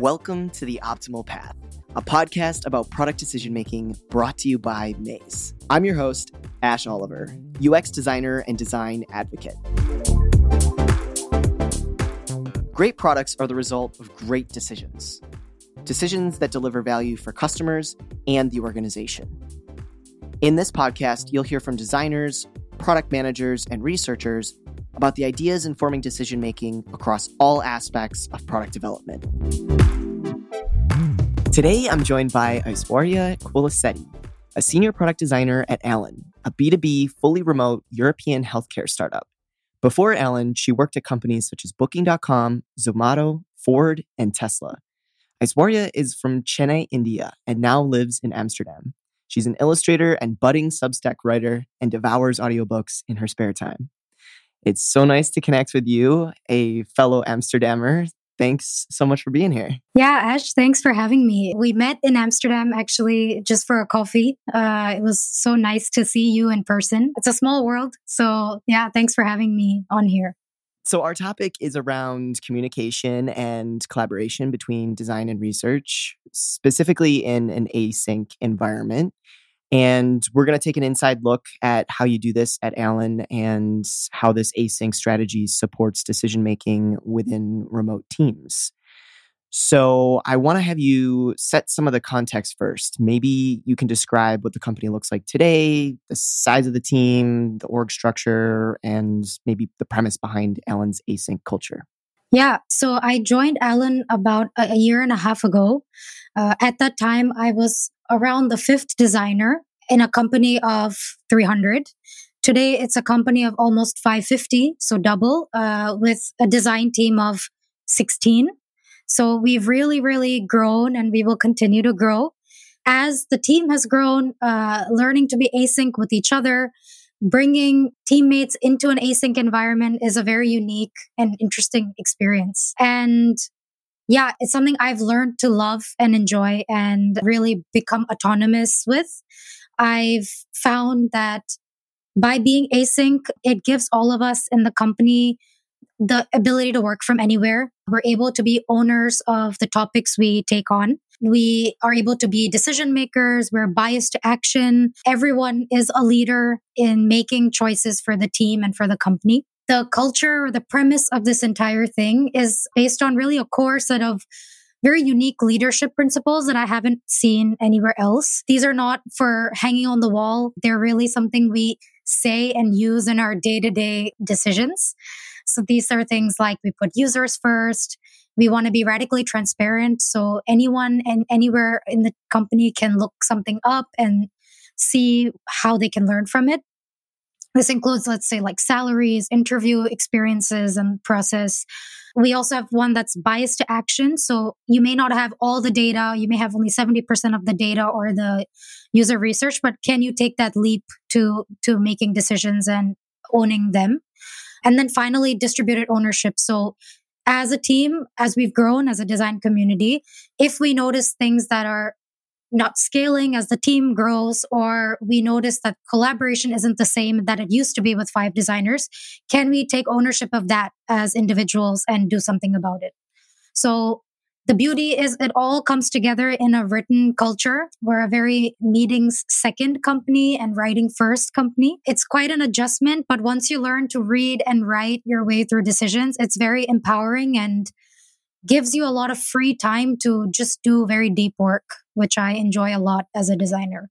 Welcome to The Optimal Path, a podcast about product decision making brought to you by Maze. I'm your host, Ash Oliver, UX designer and design advocate. Great products are the result of great decisions, decisions that deliver value for customers and the organization. In this podcast, you'll hear from designers, product managers, and researchers about the ideas informing decision making across all aspects of product development. Today, I'm joined by Aiswarya Kolisetty, a senior product designer at Alan, a B2B, fully remote European healthcare startup. Before Alan, she worked at companies such as Booking.com, Zomato, Ford, and Tesla. Aiswarya is from Chennai, India, and now lives in Amsterdam. She's an illustrator and budding Substack writer and devours audiobooks in her spare time. It's so nice to connect with you, a fellow Amsterdamer. Thanks so much for being here. Yeah, Ash, thanks for having me. We met in Amsterdam actually just for a coffee. Uh, it was so nice to see you in person. It's a small world. So, yeah, thanks for having me on here. So, our topic is around communication and collaboration between design and research, specifically in an async environment. And we're going to take an inside look at how you do this at Alan and how this async strategy supports decision making within remote teams. So, I want to have you set some of the context first. Maybe you can describe what the company looks like today, the size of the team, the org structure, and maybe the premise behind Alan's async culture. Yeah, so I joined Alan about a year and a half ago. Uh, at that time, I was around the fifth designer in a company of 300. Today, it's a company of almost 550, so double, uh, with a design team of 16. So we've really, really grown and we will continue to grow. As the team has grown, uh, learning to be async with each other, bringing teammates into an async environment is a very unique and interesting experience. And yeah, it's something I've learned to love and enjoy and really become autonomous with. I've found that by being async, it gives all of us in the company the ability to work from anywhere. We're able to be owners of the topics we take on. We are able to be decision makers. We're biased to action. Everyone is a leader in making choices for the team and for the company. The culture or the premise of this entire thing is based on really a core set of very unique leadership principles that I haven't seen anywhere else. These are not for hanging on the wall. They're really something we say and use in our day to day decisions. So these are things like we put users first. We want to be radically transparent. So anyone and anywhere in the company can look something up and see how they can learn from it. This includes, let's say, like salaries, interview experiences, and process. We also have one that's biased to action. So you may not have all the data. You may have only 70% of the data or the user research, but can you take that leap to, to making decisions and owning them? And then finally, distributed ownership. So as a team, as we've grown as a design community, if we notice things that are not scaling as the team grows, or we notice that collaboration isn't the same that it used to be with five designers, can we take ownership of that as individuals and do something about it? So the beauty is it all comes together in a written culture. We're a very meetings second company and writing first company. It's quite an adjustment, but once you learn to read and write your way through decisions, it's very empowering and gives you a lot of free time to just do very deep work, which I enjoy a lot as a designer.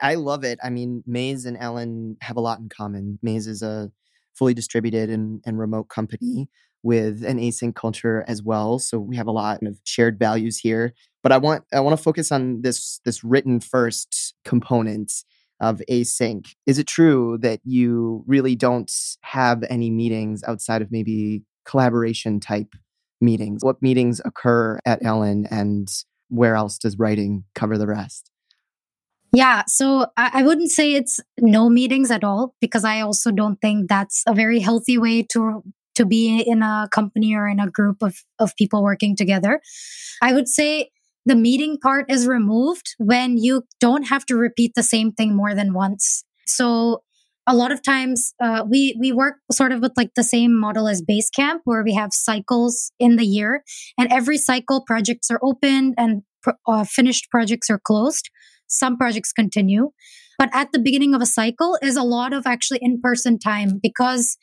I love it. I mean, Maze and Alan have a lot in common. Maze is a fully distributed and, and remote company with an async culture as well. So we have a lot of shared values here. But I want I want to focus on this this written first component of async. Is it true that you really don't have any meetings outside of maybe collaboration type meetings? What meetings occur at Alan and where else does writing cover the rest? Yeah, so I, wouldn't say it's no meetings at all because I also don't think that's a very healthy way to to be in a company or in a group of, of people working together. I would say the meeting part is removed when you don't have to repeat the same thing more than once. So a lot of times uh, we we work sort of with like the same model as Basecamp, where we have cycles in the year, and every cycle projects are opened and uh, finished projects are closed. Some projects continue, but at the beginning of a cycle is a lot of actually in person time because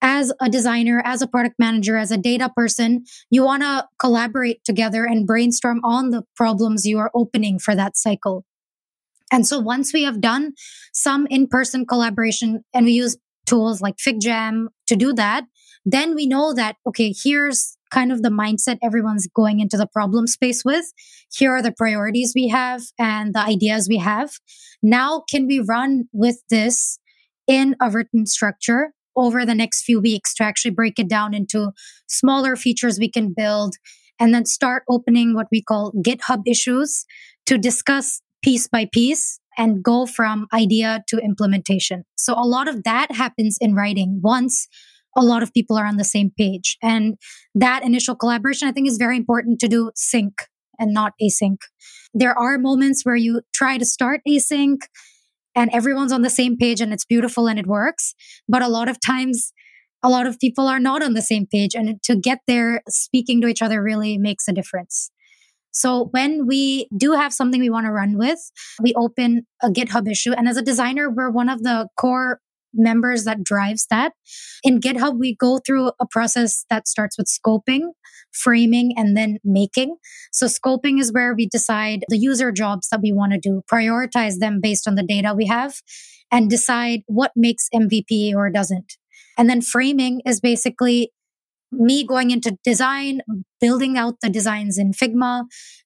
as a designer, as a product manager, as a data person, you want to collaborate together and brainstorm on the problems you are opening for that cycle. And so once we have done some in-person collaboration and we use tools like FigJam to do that, then we know that, okay, here's kind of the mindset everyone's going into the problem space with. Here are the priorities we have and the ideas we have. Now, can we run with this in a written structure over the next few weeks to actually break it down into smaller features we can build and then start opening what we call GitHub issues to discuss piece by piece and go from idea to implementation. So a lot of that happens in writing once a lot of people are on the same page. And that initial collaboration, I think, is very important to do sync and not async. There are moments where you try to start async and everyone's on the same page and it's beautiful and it works. But a lot of times, a lot of people are not on the same page. And to get there, speaking to each other really makes a difference. So when we do have something we want to run with, we open a GitHub issue. And as a designer, we're one of the core members that drives that. In GitHub, we go through a process that starts with scoping, framing, and then making. So scoping is where we decide the user jobs that we want to do, prioritize them based on the data we have, and decide what makes MVP or doesn't. And then framing is basically me going into design, building out the designs in Figma,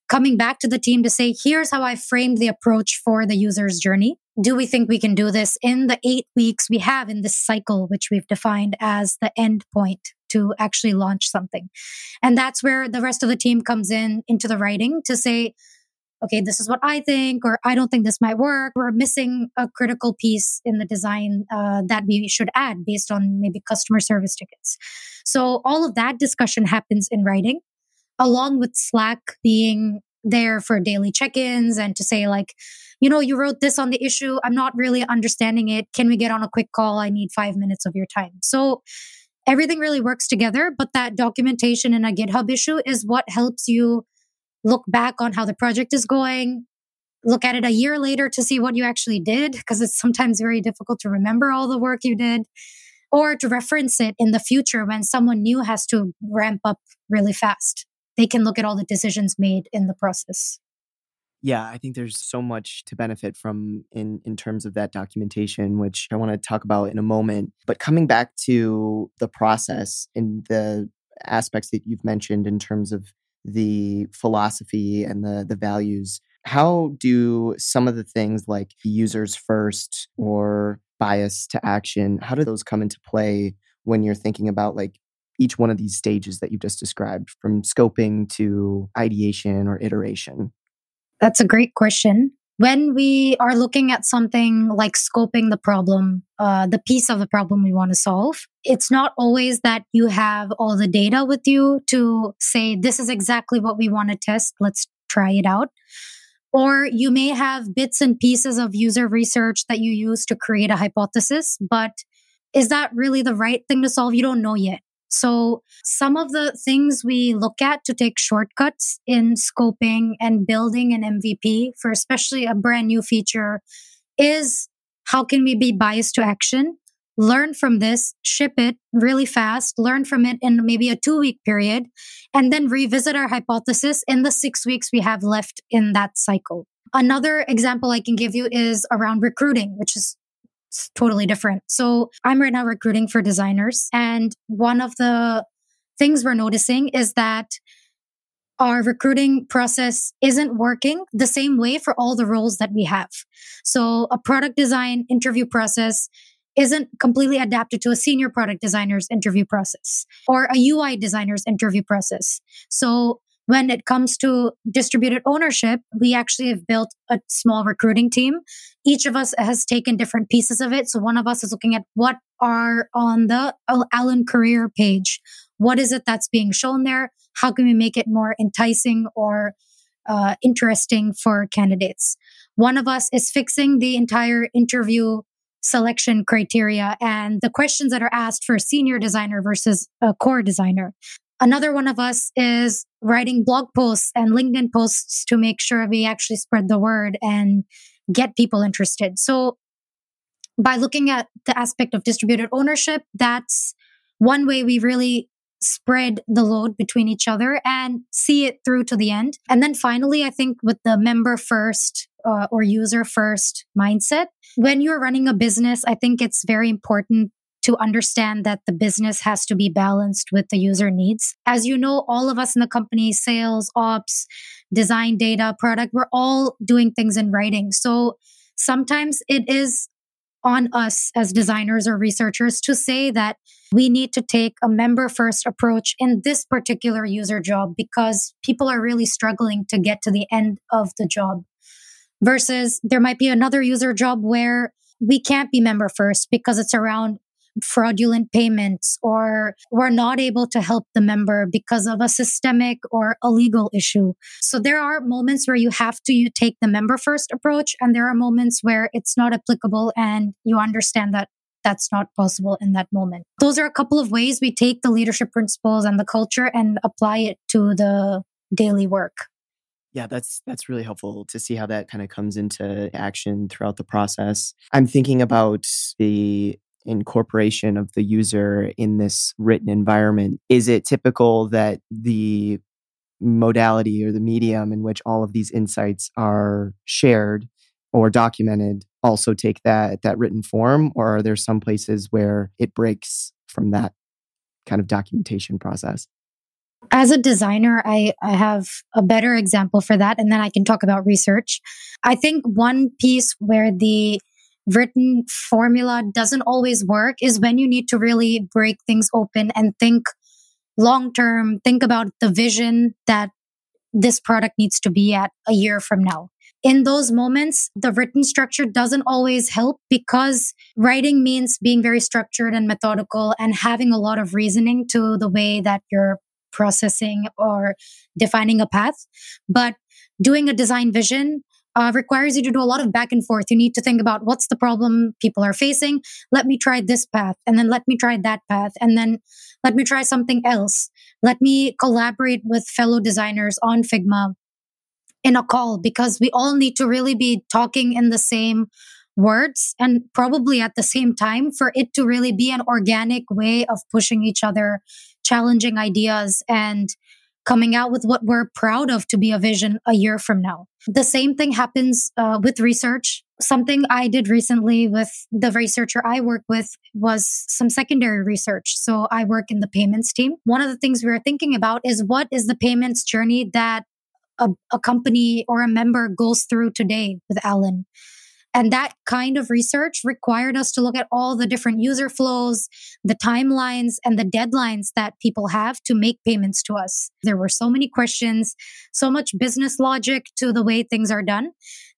coming back to the team to say, here's how I framed the approach for the user's journey. Do we think we can do this in the eight weeks we have in this cycle, which we've defined as the end point to actually launch something? And that's where the rest of the team comes in into the writing to say, okay, this is what I think, or I don't think this might work. We're missing a critical piece in the design uh, that we should add based on maybe customer service tickets. So all of that discussion happens in writing, along with Slack being there for daily check-ins and to say like, you know, you wrote this on the issue. I'm not really understanding it. Can we get on a quick call? I need five minutes of your time. So everything really works together, but that documentation in a GitHub issue is what helps you look back on how the project is going, look at it a year later to see what you actually did, because it's sometimes very difficult to remember all the work you did, or to reference it in the future when someone new has to ramp up really fast. They can look at all the decisions made in the process. Yeah, I think there's so much to benefit from in in terms of that documentation, which I want to talk about in a moment. But coming back to the process and the aspects that you've mentioned in terms of the philosophy and the the values how do some of the things like users first or bias to action how do those come into play when you're thinking about like each one of these stages that you've just described from scoping to ideation or iteration that's a great question when we are looking at something like scoping the problem, uh, the piece of the problem we want to solve, it's not always that you have all the data with you to say, this is exactly what we want to test. Let's try it out. Or you may have bits and pieces of user research that you use to create a hypothesis, but is that really the right thing to solve? You don't know yet. So some of the things we look at to take shortcuts in scoping and building an MVP for especially a brand new feature is how can we be biased to action? Learn from this, ship it really fast, learn from it in maybe a two week period, and then revisit our hypothesis in the six weeks we have left in that cycle. Another example I can give you is around recruiting, which is totally different. So I'm right now recruiting for designers. And one of the things we're noticing is that our recruiting process isn't working the same way for all the roles that we have. So a product design interview process isn't completely adapted to a senior product designer's interview process or a UI designer's interview process. So when it comes to distributed ownership, we actually have built a small recruiting team. Each of us has taken different pieces of it. So one of us is looking at what are on the Alan career page. What is it that's being shown there? How can we make it more enticing or uh, interesting for candidates? One of us is fixing the entire interview selection criteria and the questions that are asked for a senior designer versus a core designer. Another one of us is writing blog posts and LinkedIn posts to make sure we actually spread the word and get people interested. So by looking at the aspect of distributed ownership, that's one way we really spread the load between each other and see it through to the end. And then finally, I think with the member first uh, or user first mindset, when you're running a business, I think it's very important to understand that the business has to be balanced with the user needs. As you know, all of us in the company, sales, ops, design, data, product, we're all doing things in writing. So sometimes it is on us as designers or researchers to say that we need to take a member first approach in this particular user job because people are really struggling to get to the end of the job. Versus there might be another user job where we can't be member first because it's around fraudulent payments or we're not able to help the member because of a systemic or a legal issue. So there are moments where you have to you take the member first approach and there are moments where it's not applicable and you understand that that's not possible in that moment. Those are a couple of ways we take the leadership principles and the culture and apply it to the daily work. Yeah, that's that's really helpful to see how that kind of comes into action throughout the process. I'm thinking about the incorporation of the user in this written environment? Is it typical that the modality or the medium in which all of these insights are shared or documented also take that that written form or are there some places where it breaks from that kind of documentation process as a designer I, I have a better example for that and then i can talk about research i think one piece where the written formula doesn't always work is when you need to really break things open and think long term, think about the vision that this product needs to be at a year from now. In those moments, the written structure doesn't always help because writing means being very structured and methodical and having a lot of reasoning to the way that you're processing or defining a path. But doing a design vision uh, requires you to do a lot of back and forth. You need to think about what's the problem people are facing. Let me try this path, and then let me try that path, and then let me try something else. Let me collaborate with fellow designers on Figma in a call because we all need to really be talking in the same words and probably at the same time for it to really be an organic way of pushing each other, challenging ideas, and coming out with what we're proud of to be a vision a year from now. The same thing happens uh, with research. Something I did recently with the researcher I work with was some secondary research. So I work in the payments team. One of the things we were thinking about is what is the payments journey that a, a company or a member goes through today with Alan? And that kind of research required us to look at all the different user flows, the timelines, and the deadlines that people have to make payments to us. There were so many questions, so much business logic to the way things are done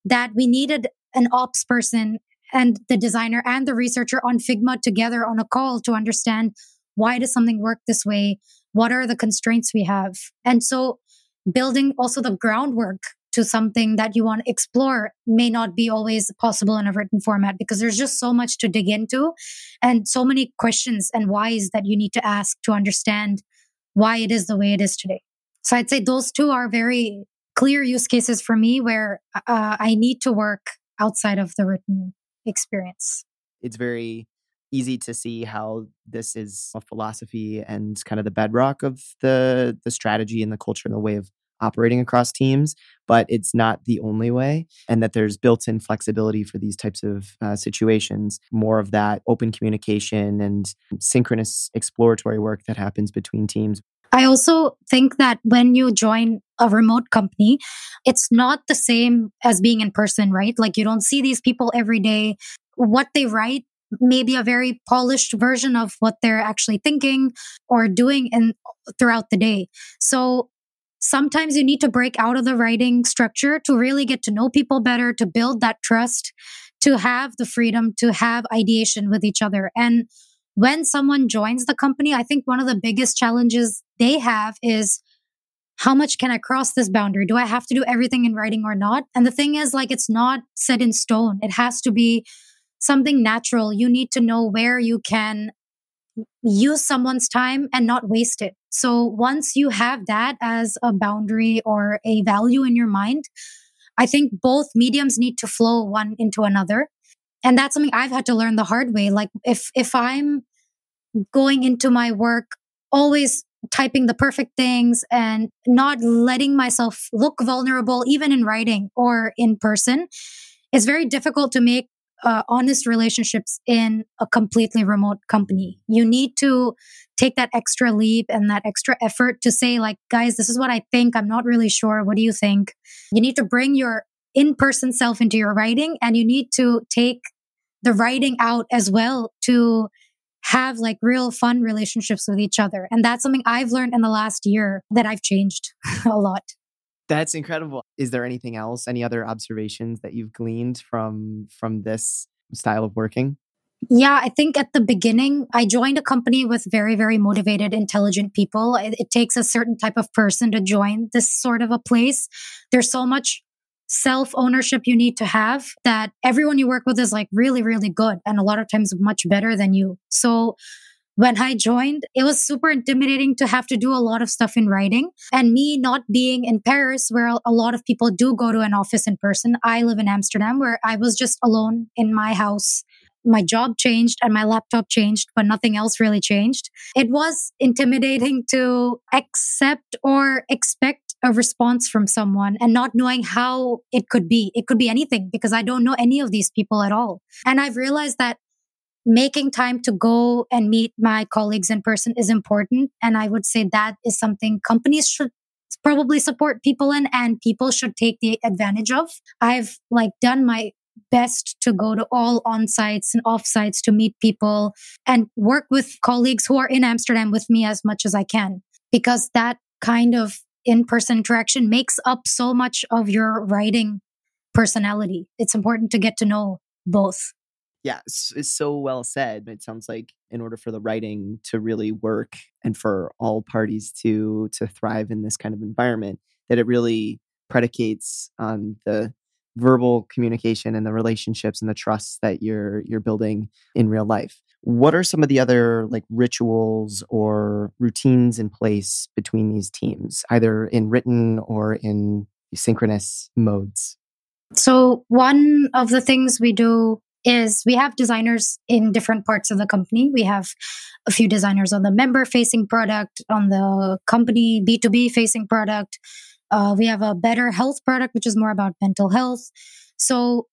that we needed an ops person and the designer and the researcher on Figma together on a call to understand why does something work this way? What are the constraints we have? And so building also the groundwork to something that you want to explore may not be always possible in a written format because there's just so much to dig into and so many questions and whys that you need to ask to understand why it is the way it is today. So I'd say those two are very clear use cases for me where uh, I need to work outside of the written experience. It's very easy to see how this is a philosophy and kind of the bedrock of the the strategy and the culture and the way of operating across teams, but it's not the only way, and that there's built in flexibility for these types of uh, situations. More of that open communication and synchronous exploratory work that happens between teams. I also think that when you join a remote company, it's not the same as being in person, right? Like you don't see these people every day. What they write maybe a very polished version of what they're actually thinking or doing in throughout the day. So sometimes you need to break out of the writing structure to really get to know people better, to build that trust, to have the freedom to have ideation with each other. And when someone joins the company, I think one of the biggest challenges they have is how much can I cross this boundary? Do I have to do everything in writing or not? And the thing is, like, it's not set in stone. It has to be something natural. You need to know where you can use someone's time and not waste it. So once you have that as a boundary or a value in your mind, I think both mediums need to flow one into another. And that's something I've had to learn the hard way. Like if if I'm going into my work always typing the perfect things and not letting myself look vulnerable even in writing or in person, it's very difficult to make uh, honest relationships in a completely remote company. You need to take that extra leap and that extra effort to say, like, guys, this is what I think. I'm not really sure. What do you think? You need to bring your in person self into your writing and you need to take the writing out as well to have like real fun relationships with each other. And that's something I've learned in the last year that I've changed a lot. That's incredible. Is there anything else, any other observations that you've gleaned from from this style of working? Yeah, I think at the beginning, I joined a company with very, very motivated, intelligent people. It, it, takes a certain type of person to join this sort of a place. There's so much self ownership you need to have that everyone you work with is like really, really good and a lot of times much better than you. So when I joined, it was super intimidating to have to do a lot of stuff in writing. And me not being in Paris, where a lot of people do go to an office in person, I live in Amsterdam, where I was just alone in my house. My job changed and my laptop changed, but nothing else really changed. It was intimidating to accept or expect a response from someone and not knowing how it could be. It could be anything because I don't know any of these people at all. And I've realized that making time to go and meet my colleagues in person is important. And I would say that is something companies should probably support people in and people should take the advantage of. I've like done my best to go to all on sites and off sites to meet people and work with colleagues who are in Amsterdam with me as much as I can because that kind of in person interaction makes up so much of your writing personality. It's important to get to know both yeah, it's, it's, so well said. It sounds like in order for the writing to really work and for all parties to to thrive in this kind of environment, that it really predicates on the verbal communication and the relationships and the trusts that you're you're building in real life. What are some of the other like rituals or routines in place between these teams, either in written or in synchronous modes? So one of the things we do is we have designers in different parts of the company. We have a few designers on the member facing product, on the company B2B facing product. Uh, we have a better health product, which is more about mental health. So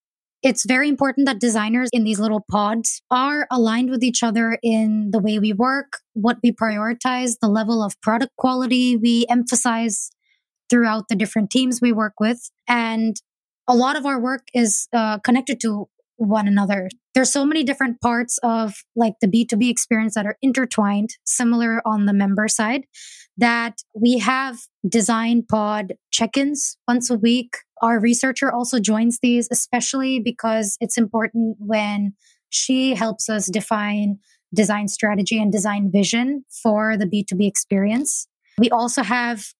it's very important that designers in these little pods are aligned with each other in the way we work, what we prioritize, the level of product quality we emphasize throughout the different teams we work with. And a lot of our work is uh, connected to one another. There's so many different parts of like the B2B experience that are intertwined, similar on the member side, that we have design pod check-ins once a week. Our researcher also joins these, especially because it's important when she helps us define design strategy and design vision for the B2B experience. We also have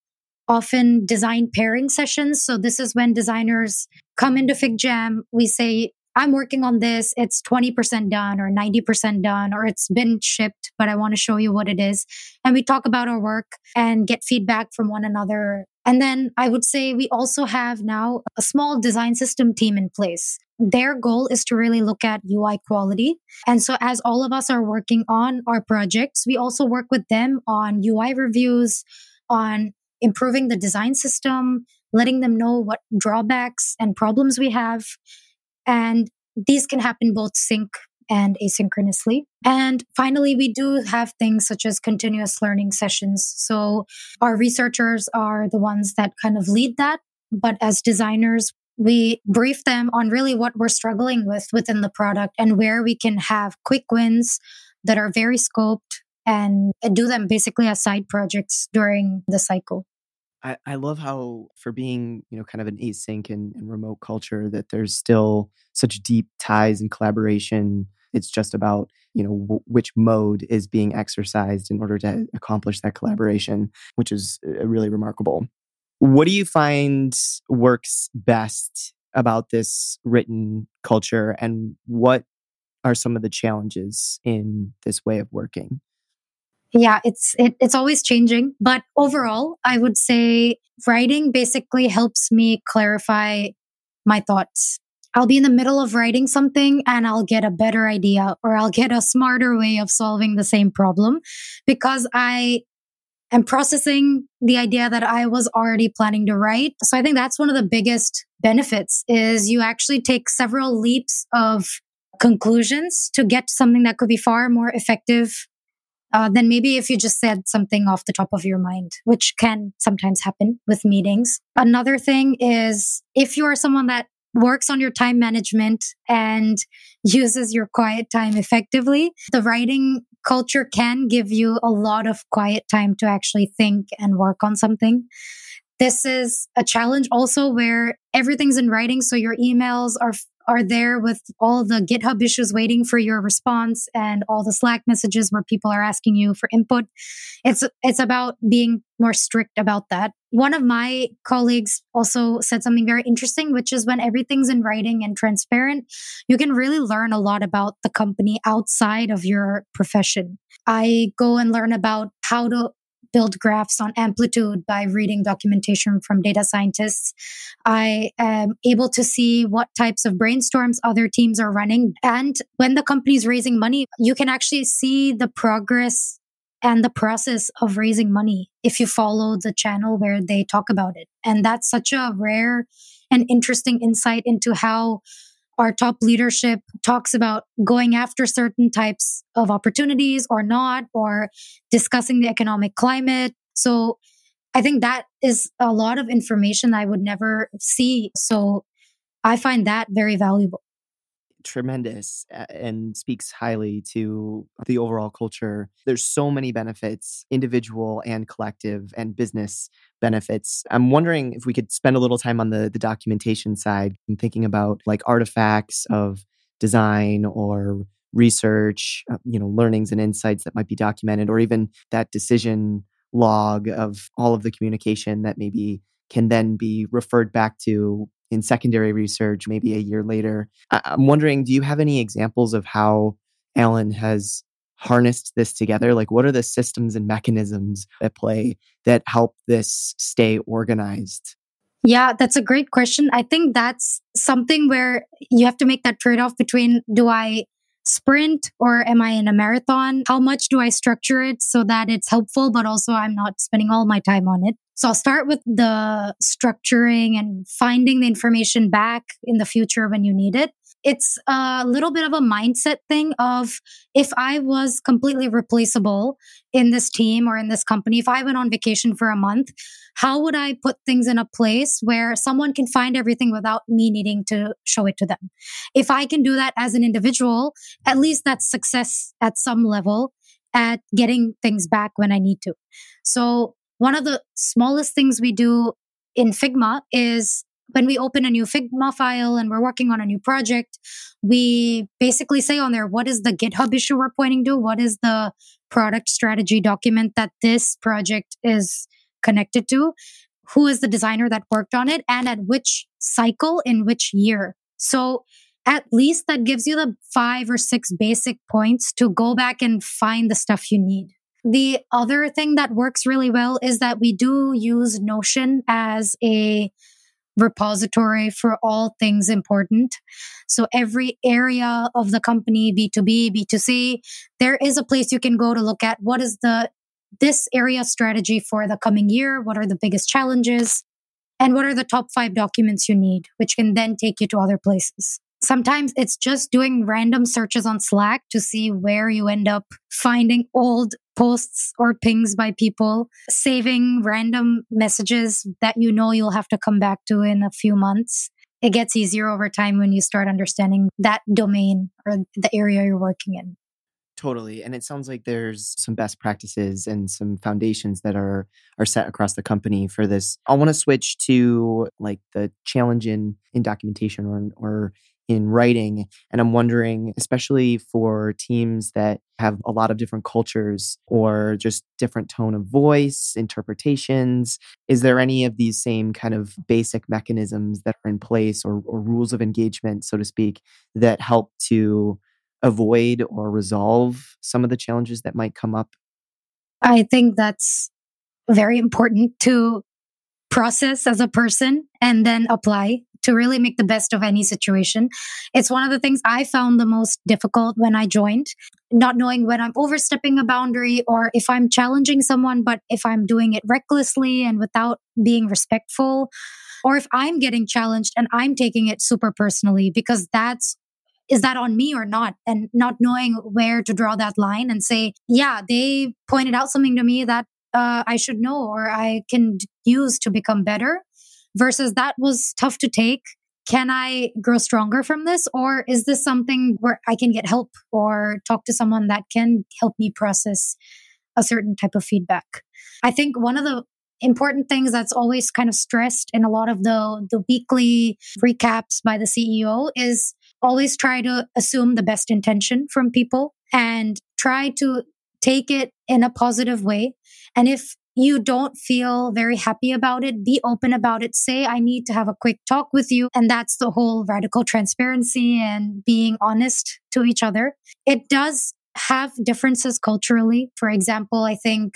often design pairing sessions. So this is when designers come into FigJam. We say, I'm working on this. It's 20% done or 90% done or it's been shipped, but I want to show you what it is. And we talk about our work and get feedback from one another. And then I would say we also have now a small design system team in place. Their goal is to really look at UI quality. And so as all of us are working on our projects, we also work with them on UI reviews, on improving the design system, letting them know what drawbacks and problems we have and these can happen both sync and asynchronously. And finally, we do have things such as continuous learning sessions. So our researchers are the ones that kind of lead that. But as designers, we brief them on really what we're struggling with within the product and where we can have quick wins that are very scoped and do them basically as side projects during the cycle. I, I love how for being you know kind of an async and, and remote culture that there's still such deep ties and collaboration it's just about you know w- which mode is being exercised in order to accomplish that collaboration which is uh, really remarkable what do you find works best about this written culture and what are some of the challenges in this way of working? Yeah, it's it, it's always changing, but overall, I would say writing basically helps me clarify my thoughts. I'll be in the middle of writing something and I'll get a better idea or I'll get a smarter way of solving the same problem because I am processing the idea that I was already planning to write. So I think that's one of the biggest benefits is you actually take several leaps of conclusions to get to something that could be far more effective uh, maybe if you just said something off the top of your mind, which can sometimes happen with meetings. Another thing is if you are someone that works on your time management and uses your quiet time effectively, the writing culture can give you a lot of quiet time to actually think and work on something. This is a challenge also where everything's in writing. So your emails are are there with all the GitHub issues waiting for your response and all the Slack messages where people are asking you for input. It's it's about being more strict about that. One of my colleagues also said something very interesting, which is when everything's in writing and transparent, you can really learn a lot about the company outside of your profession. I go and learn about how to build graphs on amplitude by reading documentation from data scientists. I am able to see what types of brainstorms other teams are running. And when the company is raising money, you can actually see the progress and the process of raising money if you follow the channel where they talk about it. And that's such a rare and interesting insight into how our top leadership talks about going after certain types of opportunities or not, or discussing the economic climate. So I think that is a lot of information I would never see. So I find that very valuable tremendous and speaks highly to the overall culture. There's so many benefits, individual and collective and business benefits. I'm wondering if we could spend a little time on the the documentation side and thinking about like artifacts of design or research, uh, you know, learnings and insights that might be documented or even that decision log of all of the communication that maybe can then be referred back to in secondary research maybe a year later. I- I'm wondering, do you have any examples of how Alan has harnessed this together? Like, what are the systems and mechanisms at play that help this stay organized? Yeah, that's a great question. I think that's something where you have to make that trade off between do I sprint or am I in a marathon? How much do I structure it so that it's helpful, but also I'm not spending all my time on it? So I'll start with the structuring and finding the information back in the future when you need it it's a little bit of a mindset thing of if I was completely replaceable in this team or in this company, if I went on vacation for a month, how would I put things in a place where someone can find everything without me needing to show it to them? If I can do that as an individual, at least that's success at some level at getting things back when I need to. So one of the smallest things we do in Figma is when we open a new Figma file and we're working on a new project, we basically say on there, what is the GitHub issue we're pointing to? What is the product strategy document that this project is connected to? Who is the designer that worked on it and at which cycle in which year? So at least that gives you the five or six basic points to go back and find the stuff you need. The other thing that works really well is that we do use Notion as a repository for all things important. So every area of the company, B2B, B2C, there is a place you can go to look at what is the this area strategy for the coming year, what are the biggest challenges, and what are the top 5 documents you need, which can then take you to other places. Sometimes it's just doing random searches on Slack to see where you end up finding old posts or pings by people, saving random messages that you know you'll have to come back to in a few months. It gets easier over time when you start understanding that domain or the area you're working in. Totally. And it sounds like there's some best practices and some foundations that are are set across the company for this. I want to switch to like the challenge in in documentation or or in writing. And I'm wondering, especially for teams that have a lot of different cultures or just different tone of voice, interpretations, is there any of these same kind of basic mechanisms that are in place or, or rules of engagement, so to speak, that help to avoid or resolve some of the challenges that might come up? I think that's very important to process as a person and then apply to really make the best of any situation. It's one of the things I found the most difficult when I joined, not knowing when I'm overstepping a boundary or if I'm challenging someone, but if I'm doing it recklessly and without being respectful, or if I'm getting challenged and I'm taking it super personally because that's is that on me or not? And not knowing where to draw that line and say, yeah, they pointed out something to me that uh, I should know or I can use to become better versus that was tough to take. Can I grow stronger from this? Or is this something where I can get help or talk to someone that can help me process a certain type of feedback? I think one of the important things that's always kind of stressed in a lot of the, the weekly recaps by the CEO is always try to assume the best intention from people and try to take it in a positive way. And if you don't feel very happy about it, be open about it. Say, I need to have a quick talk with you. And that's the whole radical transparency and being honest to each other. It does have differences culturally. For example, I think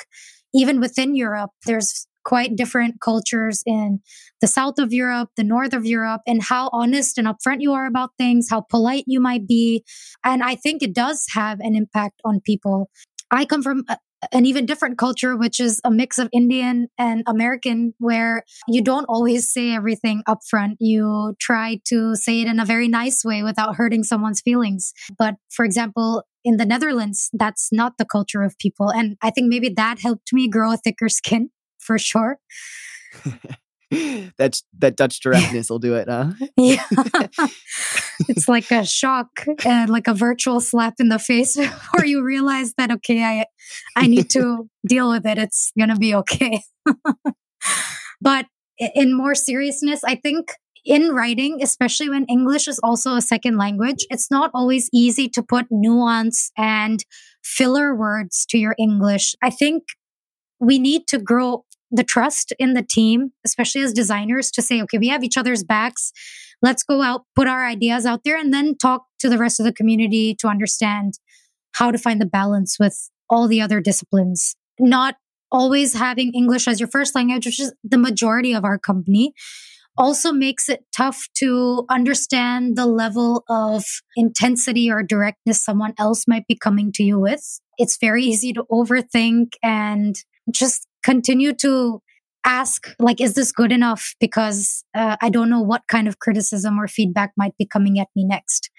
even within Europe, there's quite different cultures in the south of Europe, the north of Europe, and how honest and upfront you are about things, how polite you might be. And I think it does have an impact on people. I come from uh, an even different culture, which is a mix of Indian and American, where you don't always say everything upfront. You try to say it in a very nice way without hurting someone's feelings. But for example, in the Netherlands, that's not the culture of people. And I think maybe that helped me grow a thicker skin for sure. That's that Dutch directness will do it, huh? yeah. it's like a shock and like a virtual slap in the face before you realize that okay, I I need to deal with it. It's gonna be okay. but in more seriousness, I think in writing, especially when English is also a second language, it's not always easy to put nuance and filler words to your English. I think we need to grow the trust in the team, especially as designers, to say, okay, we have each other's backs. Let's go out, put our ideas out there, and then talk to the rest of the community to understand how to find the balance with all the other disciplines. Not always having English as your first language, which is the majority of our company, also makes it tough to understand the level of intensity or directness someone else might be coming to you with. It's very easy to overthink and just continue to ask like is this good enough? Because uh, i don't know what kind of criticism or feedback might be coming at me next.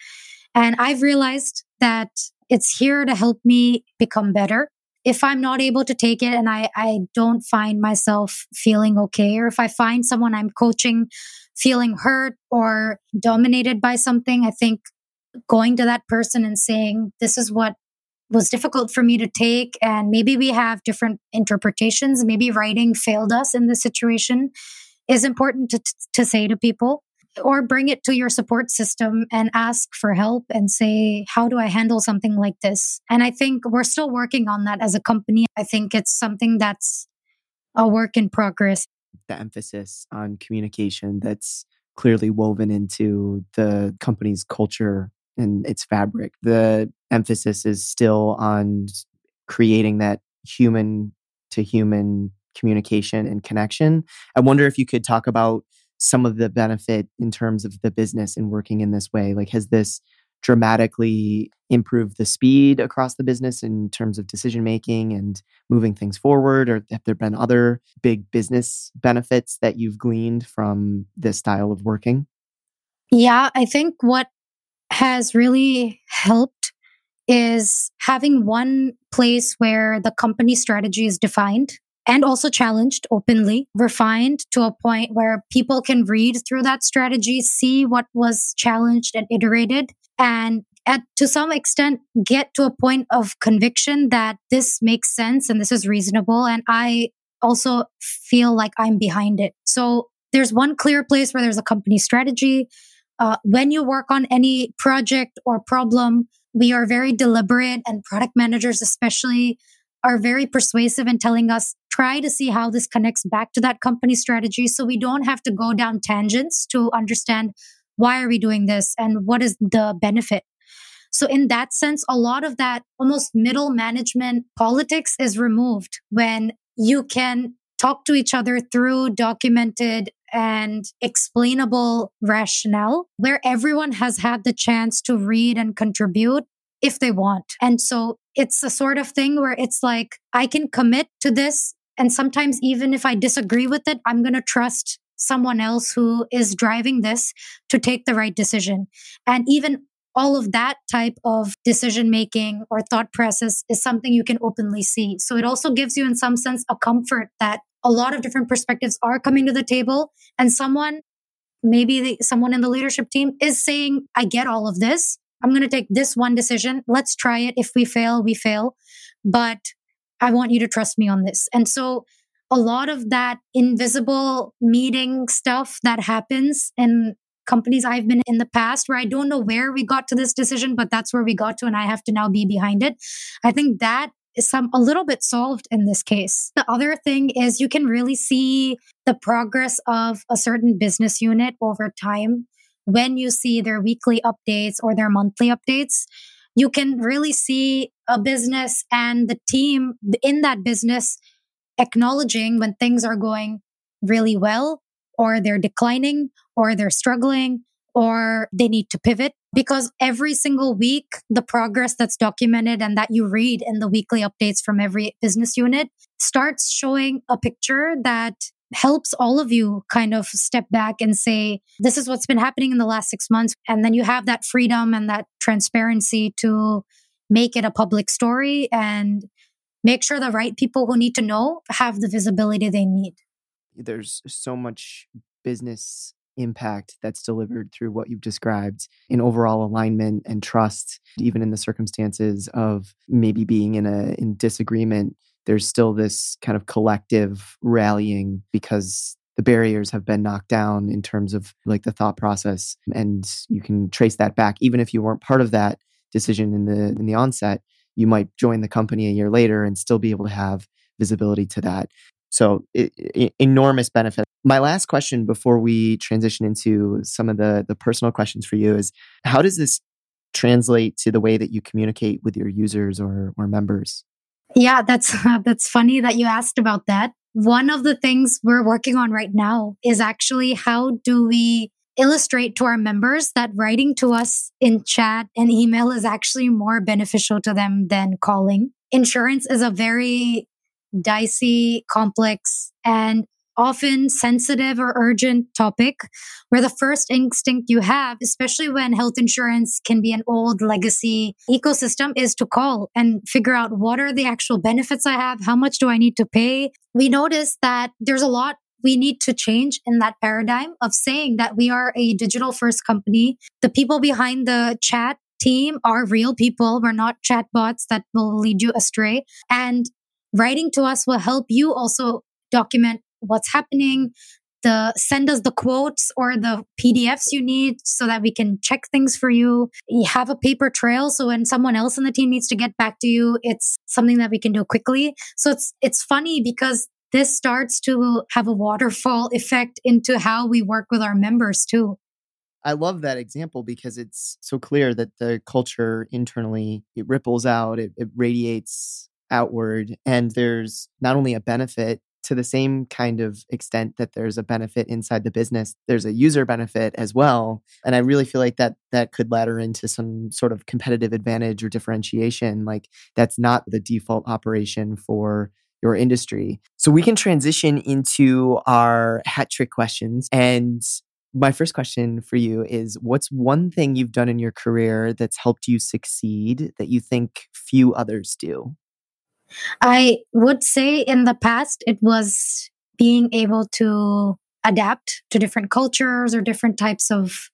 And i've realized that it's here to help me become better. If i'm not able to take it and i i don't find myself feeling okay or if i find someone i'm coaching feeling hurt or dominated by something i think going to that person and saying this is what was difficult for me to take. And maybe we have different interpretations. Maybe writing failed us in this situation is important to, to say to people or bring it to your support system and ask for help and say, how do I handle something like this? And I think we're still working on that as a company. I think it's something that's a work in progress. The emphasis on communication that's clearly woven into the company's culture and its fabric. The emphasis is still on creating that human to human communication and connection. I wonder if you could talk about some of the benefit in terms of the business and working in this way. Like, has this dramatically improved the speed across the business in terms of decision making and moving things forward? Or have there been other big business benefits that you've gleaned from this style of working? Yeah, I think what has really helped is having one place where the company strategy is defined and also challenged openly, refined to a point where people can read through that strategy, see what was challenged and iterated, and at to some extent get to a point of conviction that this makes sense and this is reasonable. And I also feel like I'm behind it. So there's one clear place where there's a company strategy uh, when you work on any project or problem, we are very deliberate, and product managers, especially, are very persuasive in telling us try to see how this connects back to that company strategy. So we don't have to go down tangents to understand why are we doing this? And what is the benefit? So, in that sense, a lot of that almost middle management politics is removed when you can talk to each other through documented and explainable rationale where everyone has had the chance to read and contribute if they want. And so it's a sort of thing where it's like, I can commit to this. And sometimes, even if I disagree with it, I'm going to trust someone else who is driving this to take the right decision. And even all of that type of decision making or thought process is something you can openly see. So it also gives you, in some sense, a comfort that a lot of different perspectives are coming to the table and someone, maybe the, someone in the leadership team is saying, I get all of this. I'm going to take this one decision. Let's try it. If we fail, we fail. But I want you to trust me on this. And so a lot of that invisible meeting stuff that happens in companies I've been in the past where I don't know where we got to this decision, but that's where we got to, and I have to now be behind it. I think that some a little bit solved in this case. The other thing is you can really see the progress of a certain business unit over time when you see their weekly updates or their monthly updates. You can really see a business and the team in that business acknowledging when things are going really well or they're declining or they're struggling or they need to pivot because every single week, the progress that's documented and that you read in the weekly updates from every business unit starts showing a picture that helps all of you kind of step back and say, this is what's been happening in the last six months. And then you have that freedom and that transparency to make it a public story and make sure the right people who need to know have the visibility they need. There's so much business impact that's delivered through what you've described in overall alignment and trust even in the circumstances of maybe being in a in disagreement there's still this kind of collective rallying because the barriers have been knocked down in terms of like the thought process and you can trace that back. Even if you weren't part of that decision in the in the onset you might join the company a year later and still be able to have visibility to that. So it, it, enormous benefit my last question before we transition into some of the the personal questions for you is how does this translate to the way that you communicate with your users or or members yeah, that's that's funny that you asked about that. One of the things we're working on right now is actually how do we illustrate to our members that writing to us in chat and email is actually more beneficial to them than calling. Insurance is a very dicey, complex, and often sensitive or urgent topic where the first instinct you have, especially when health insurance can be an old legacy ecosystem, is to call and figure out what are the actual benefits I have? How much do I need to pay? We notice that there's a lot we need to change in that paradigm of saying that we are a digital first company. The people behind the chat team are real people. We're not chatbots that will lead you astray. And writing to us will help you also document what's happening, the send us the quotes or the PDFs you need so that we can check things for you. You have a paper trail so when someone else in the team needs to get back to you, it's something that we can do quickly. So it's it's funny because this starts to have a waterfall effect into how we work with our members too. I love that example because it's so clear that the culture internally it ripples out, it, it radiates outward, and there's not only a benefit to the same kind of extent that there's a benefit inside the business there's a user benefit as well and i really feel like that that could ladder into some sort of competitive advantage or differentiation like that's not the default operation for your industry. So we can transition into our hat trick questions and my first question for you is what's one thing you've done in your career that's helped you succeed that you think few others do I would say in the past, it was being able to adapt to different cultures or different types of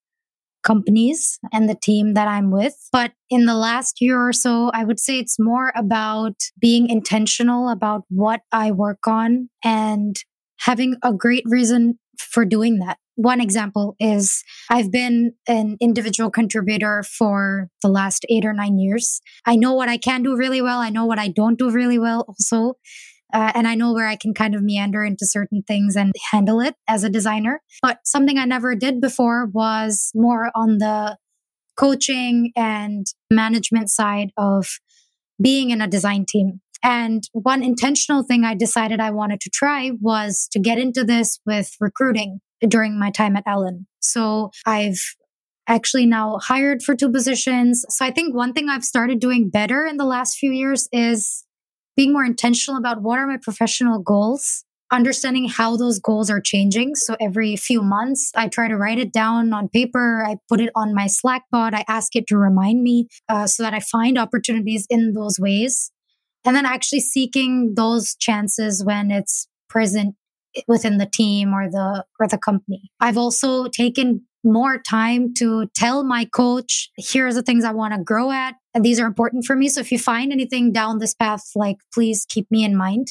companies and the team that I'm with. But in the last year or so, I would say it's more about being intentional about what I work on and having a great reason for doing that. One example is I've been an individual contributor for the last eight or nine years. I know what I can do really well. I know what I don't do really well also. Uh, and I know where I can kind of meander into certain things and handle it as a designer. But something I never did before was more on the coaching and management side of being in a design team. And one intentional thing I decided I wanted to try was to get into this with recruiting during my time at Alan. So I've actually now hired for two positions. So I think one thing I've started doing better in the last few years is being more intentional about what are my professional goals, understanding how those goals are changing. So every few months, I try to write it down on paper. I put it on my Slack bot. I ask it to remind me uh, so that I find opportunities in those ways. And then actually seeking those chances when it's present within the team or the or the company. I've also taken more time to tell my coach, here's the things I want to grow at. And these are important for me. So if you find anything down this path, like please keep me in mind.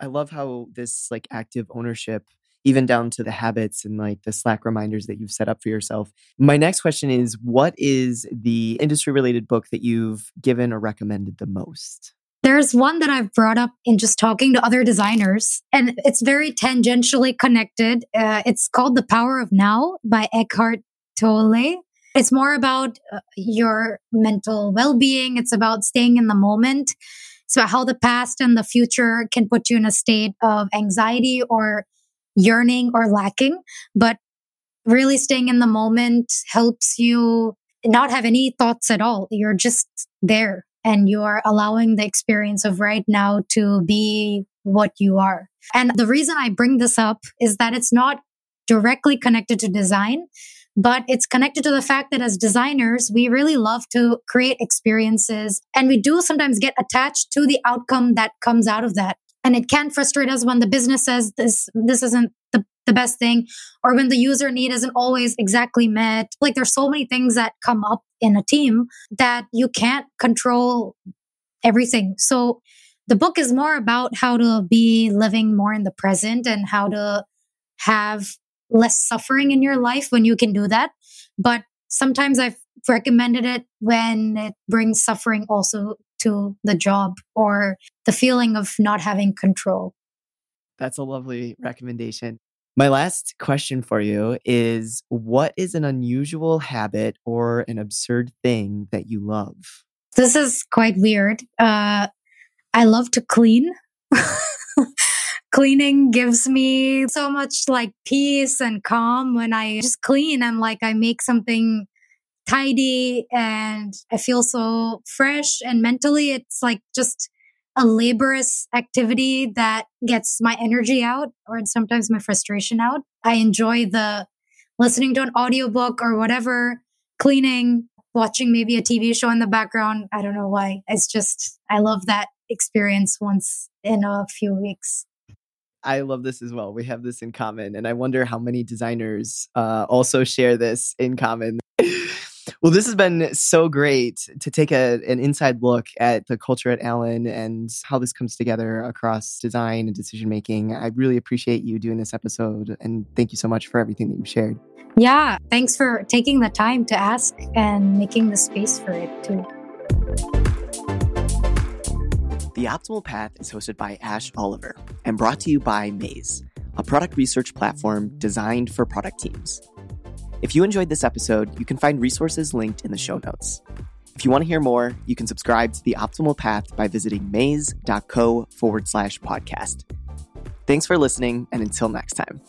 I love how this like active ownership, even down to the habits and like the Slack reminders that you've set up for yourself. My next question is what is the industry related book that you've given or recommended the most? There's one that I've brought up in just talking to other designers, and it's very tangentially connected. Uh, it's called The Power of Now by Eckhart Tolle. It's more about uh, your mental well being, it's about staying in the moment. It's about how the past and the future can put you in a state of anxiety or yearning or lacking. But really staying in the moment helps you not have any thoughts at all. You're just there and you are allowing the experience of right now to be what you are. And the reason I bring this up is that it's not directly connected to design, but it's connected to the fact that as designers, we really love to create experiences and we do sometimes get attached to the outcome that comes out of that. And it can frustrate us when the business says this, this isn't the the best thing or when the user need isn't always exactly met. Like there's so many things that come up in a team that you can't control everything. So the book is more about how to be living more in the present and how to have less suffering in your life when you can do that. But sometimes i've recommended it when it brings suffering also to the job or the feeling of not having control. That's a lovely recommendation. My last question for you is What is an unusual habit or an absurd thing that you love? This is quite weird. Uh, I love to clean. Cleaning gives me so much like peace and calm when I just clean and like I make something tidy and I feel so fresh and mentally it's like just a laborious activity that gets my energy out or sometimes my frustration out. I enjoy the listening to an audiobook or whatever, cleaning, watching maybe a TV show in the background. I don't know why. It's just, I love that experience once in a few weeks. I love this as well. We have this in common. And I wonder how many designers uh, also share this in common. Well, this has been so great to take a, an inside look at the culture at Alan and how this comes together across design and decision making. I really appreciate you doing this episode and thank you so much for everything that you shared. Yeah, thanks for taking the time to ask and making the space for it too. The Optimal Path is hosted by Ash Oliver and brought to you by Maze, a product research platform designed for product teams. If you enjoyed this episode, you can find resources linked in the show notes. If you want to hear more, you can subscribe to The Optimal Path by visiting maze.co forward slash podcast. Thanks for listening, and until next time.